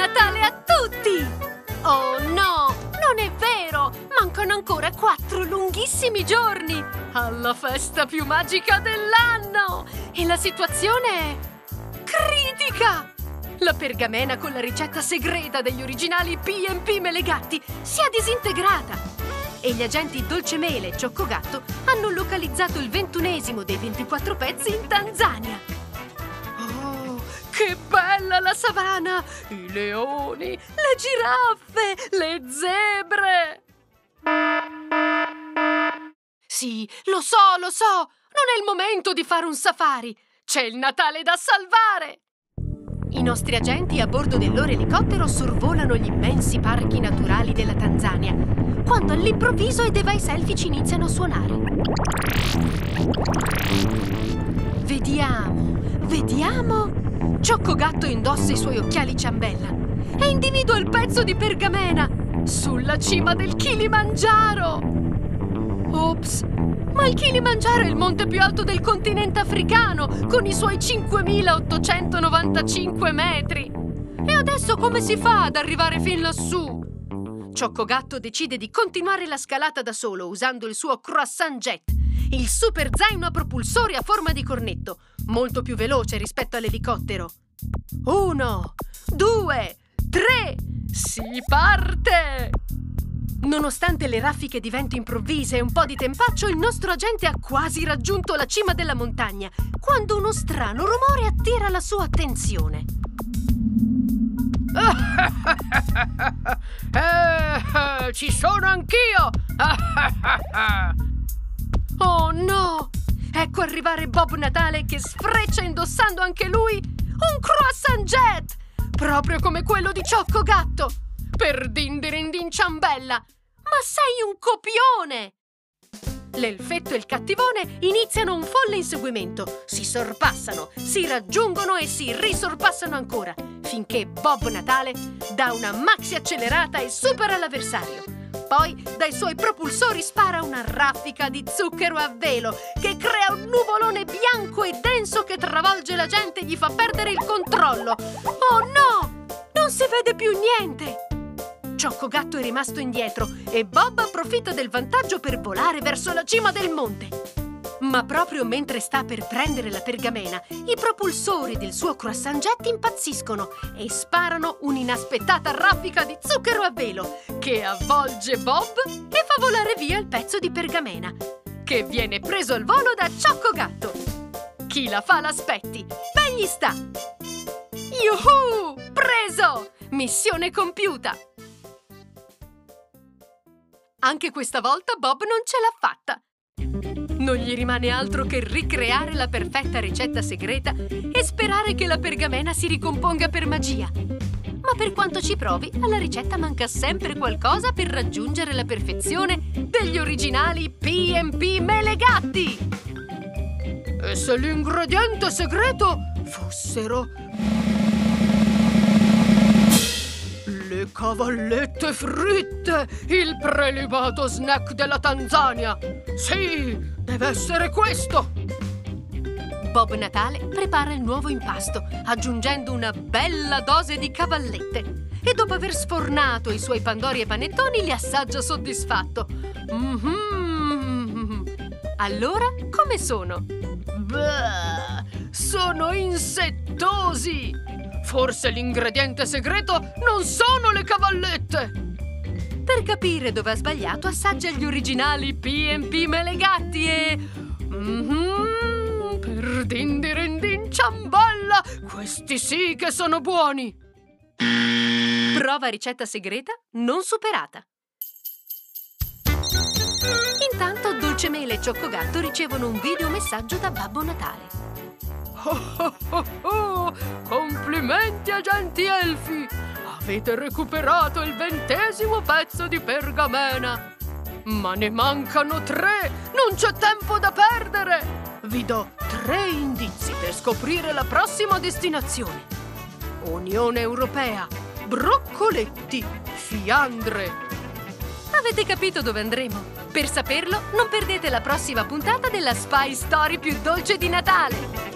Natale a tutti! Oh no, non è vero! Mancano ancora quattro lunghissimi giorni alla festa più magica dell'anno! E la situazione è critica! La pergamena con la ricetta segreta degli originali P&P Melegatti si è disintegrata e gli agenti Dolce Mele e Cioccogatto hanno localizzato il ventunesimo dei 24 pezzi in Tanzania. Oh, che bella la savana! I leoni, le giraffe, le zebre! Sì, lo so, lo so! Non è il momento di fare un safari! C'è il Natale da salvare! I nostri agenti a bordo del loro elicottero sorvolano gli immensi parchi naturali della Tanzania, quando all'improvviso i device selfici iniziano a suonare. Vediamo, vediamo. Cioccogatto indossa i suoi occhiali ciambella e individua il pezzo di pergamena sulla cima del Kilimangiaro. Ops, ma il Kilimangiaro è il monte più alto del continente africano, con i suoi 5.895 metri. E adesso come si fa ad arrivare fin lassù? Cioccogatto decide di continuare la scalata da solo usando il suo croissant jet, il super zaino a propulsori a forma di cornetto, molto più veloce rispetto all'elicottero. Uno, due, tre, si parte! Nonostante le raffiche di vento improvvise e un po' di tempaccio, il nostro agente ha quasi raggiunto la cima della montagna, quando uno strano rumore attira la sua attenzione. eh, ci sono anch'io! oh no! Ecco arrivare Bob Natale che sfreccia indossando anche lui un croissant jet! Proprio come quello di Ciocco Gatto! Per dindirindin ciambella! Ma sei un copione! L'elfetto e il cattivone iniziano un folle inseguimento, si sorpassano, si raggiungono e si risorpassano ancora, finché Bob Natale dà una maxi accelerata e supera l'avversario. Poi dai suoi propulsori spara una raffica di zucchero a velo che crea un nuvolone bianco e denso che travolge la gente e gli fa perdere il controllo. Oh no! Non si vede più niente! Cioccogatto è rimasto indietro e Bob approfitta del vantaggio per volare verso la cima del monte. Ma proprio mentre sta per prendere la pergamena, i propulsori del suo croissant jet impazziscono e sparano un'inaspettata raffica di zucchero a velo che avvolge Bob e fa volare via il pezzo di pergamena, che viene preso al volo da Cioccogatto. Chi la fa l'aspetti? Ben gli sta! Yuhu! Preso! Missione compiuta! Anche questa volta Bob non ce l'ha fatta. Non gli rimane altro che ricreare la perfetta ricetta segreta e sperare che la pergamena si ricomponga per magia. Ma per quanto ci provi, alla ricetta manca sempre qualcosa per raggiungere la perfezione degli originali P&P Melegatti! E se l'ingrediente segreto fossero Le cavallette fritte! Il prelibato snack della Tanzania! Sì, deve essere questo! Bob Natale prepara il nuovo impasto, aggiungendo una bella dose di cavallette. E dopo aver sfornato i suoi pandori e panettoni, li assaggia soddisfatto. Mm-hmm. Allora, come sono? Beh, sono insettosi! Forse l'ingrediente segreto non sono le cavallette! Per capire dove ha sbagliato, assaggia gli originali P&P Melegatti e... Mm-hmm, per dindirindin ciamballa! Questi sì che sono buoni! Prova ricetta segreta non superata. Intanto Dolcemele e Cioccogatto ricevono un videomessaggio da Babbo Natale. Oh, oh, oh, Complimenti agenti elfi! Avete recuperato il ventesimo pezzo di pergamena! Ma ne mancano tre! Non c'è tempo da perdere! Vi do tre indizi per scoprire la prossima destinazione. Unione Europea, broccoletti, fiandre. Avete capito dove andremo? Per saperlo, non perdete la prossima puntata della Spy Story più dolce di Natale!